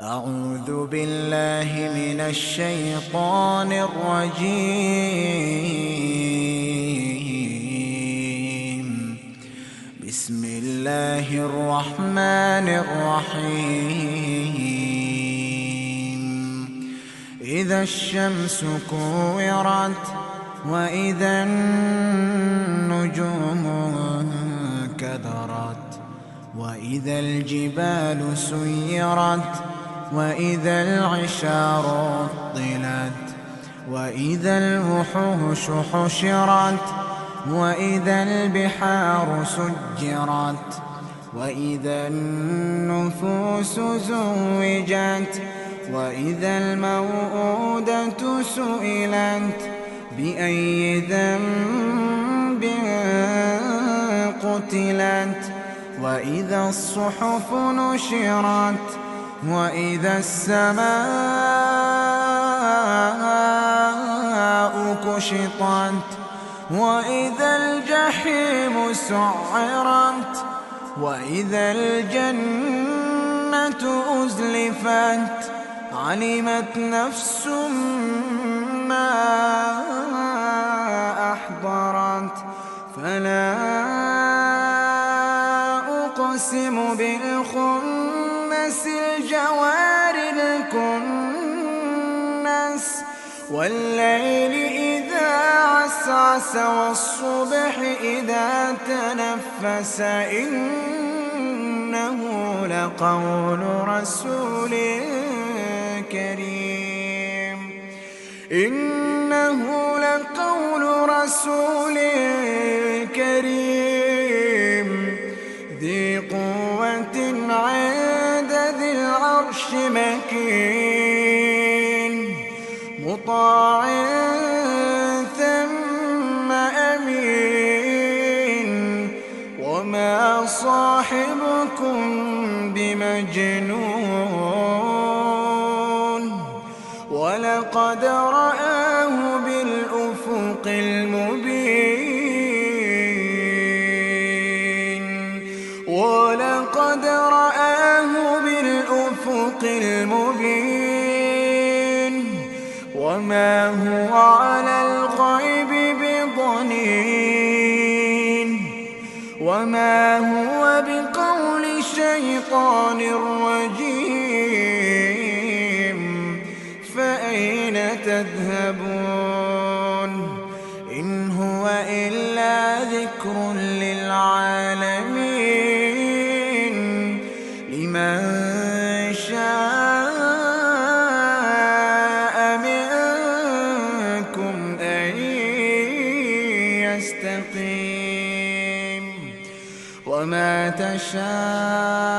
أعوذ بالله من الشيطان الرجيم. بسم الله الرحمن الرحيم. إذا الشمس كورت وإذا النجوم كدرت وإذا الجبال سيرت وإذا العشار عطلت وإذا الوحوش حشرت وإذا البحار سجرت وإذا النفوس زوجت وإذا الموءودة سئلت بأي ذنب قتلت؟ وإذا الصحف نشرت وإذا السماء كشطت وإذا الجحيم سعرت وإذا الجنة أزلفت علمت نفس أقسم بالخنس الجوار الكنس والليل إذا عسعس والصبح إذا تنفس إنه لقول رسول كريم إنه لقول رسول كريم العرش مكين مطاع ثم أمين. وما صاحبكم بمجنون. ولقد رآه بالأفق المبين. ولقد رآه بالأفق المبين. وما هو على الغيب بضنين. وما هو بقول شيطان رجيم فأين تذهبون شاء منكم أن يستقيم وما تشاءون